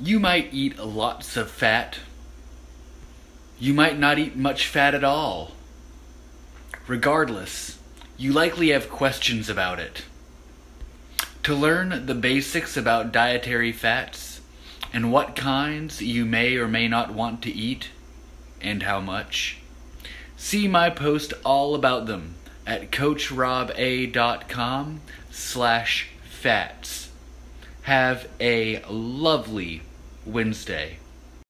You might eat lots of fat. You might not eat much fat at all. Regardless, you likely have questions about it. To learn the basics about dietary fats and what kinds you may or may not want to eat and how much, see my post all about them at coachroba.com slash fats. Have a lovely Wednesday.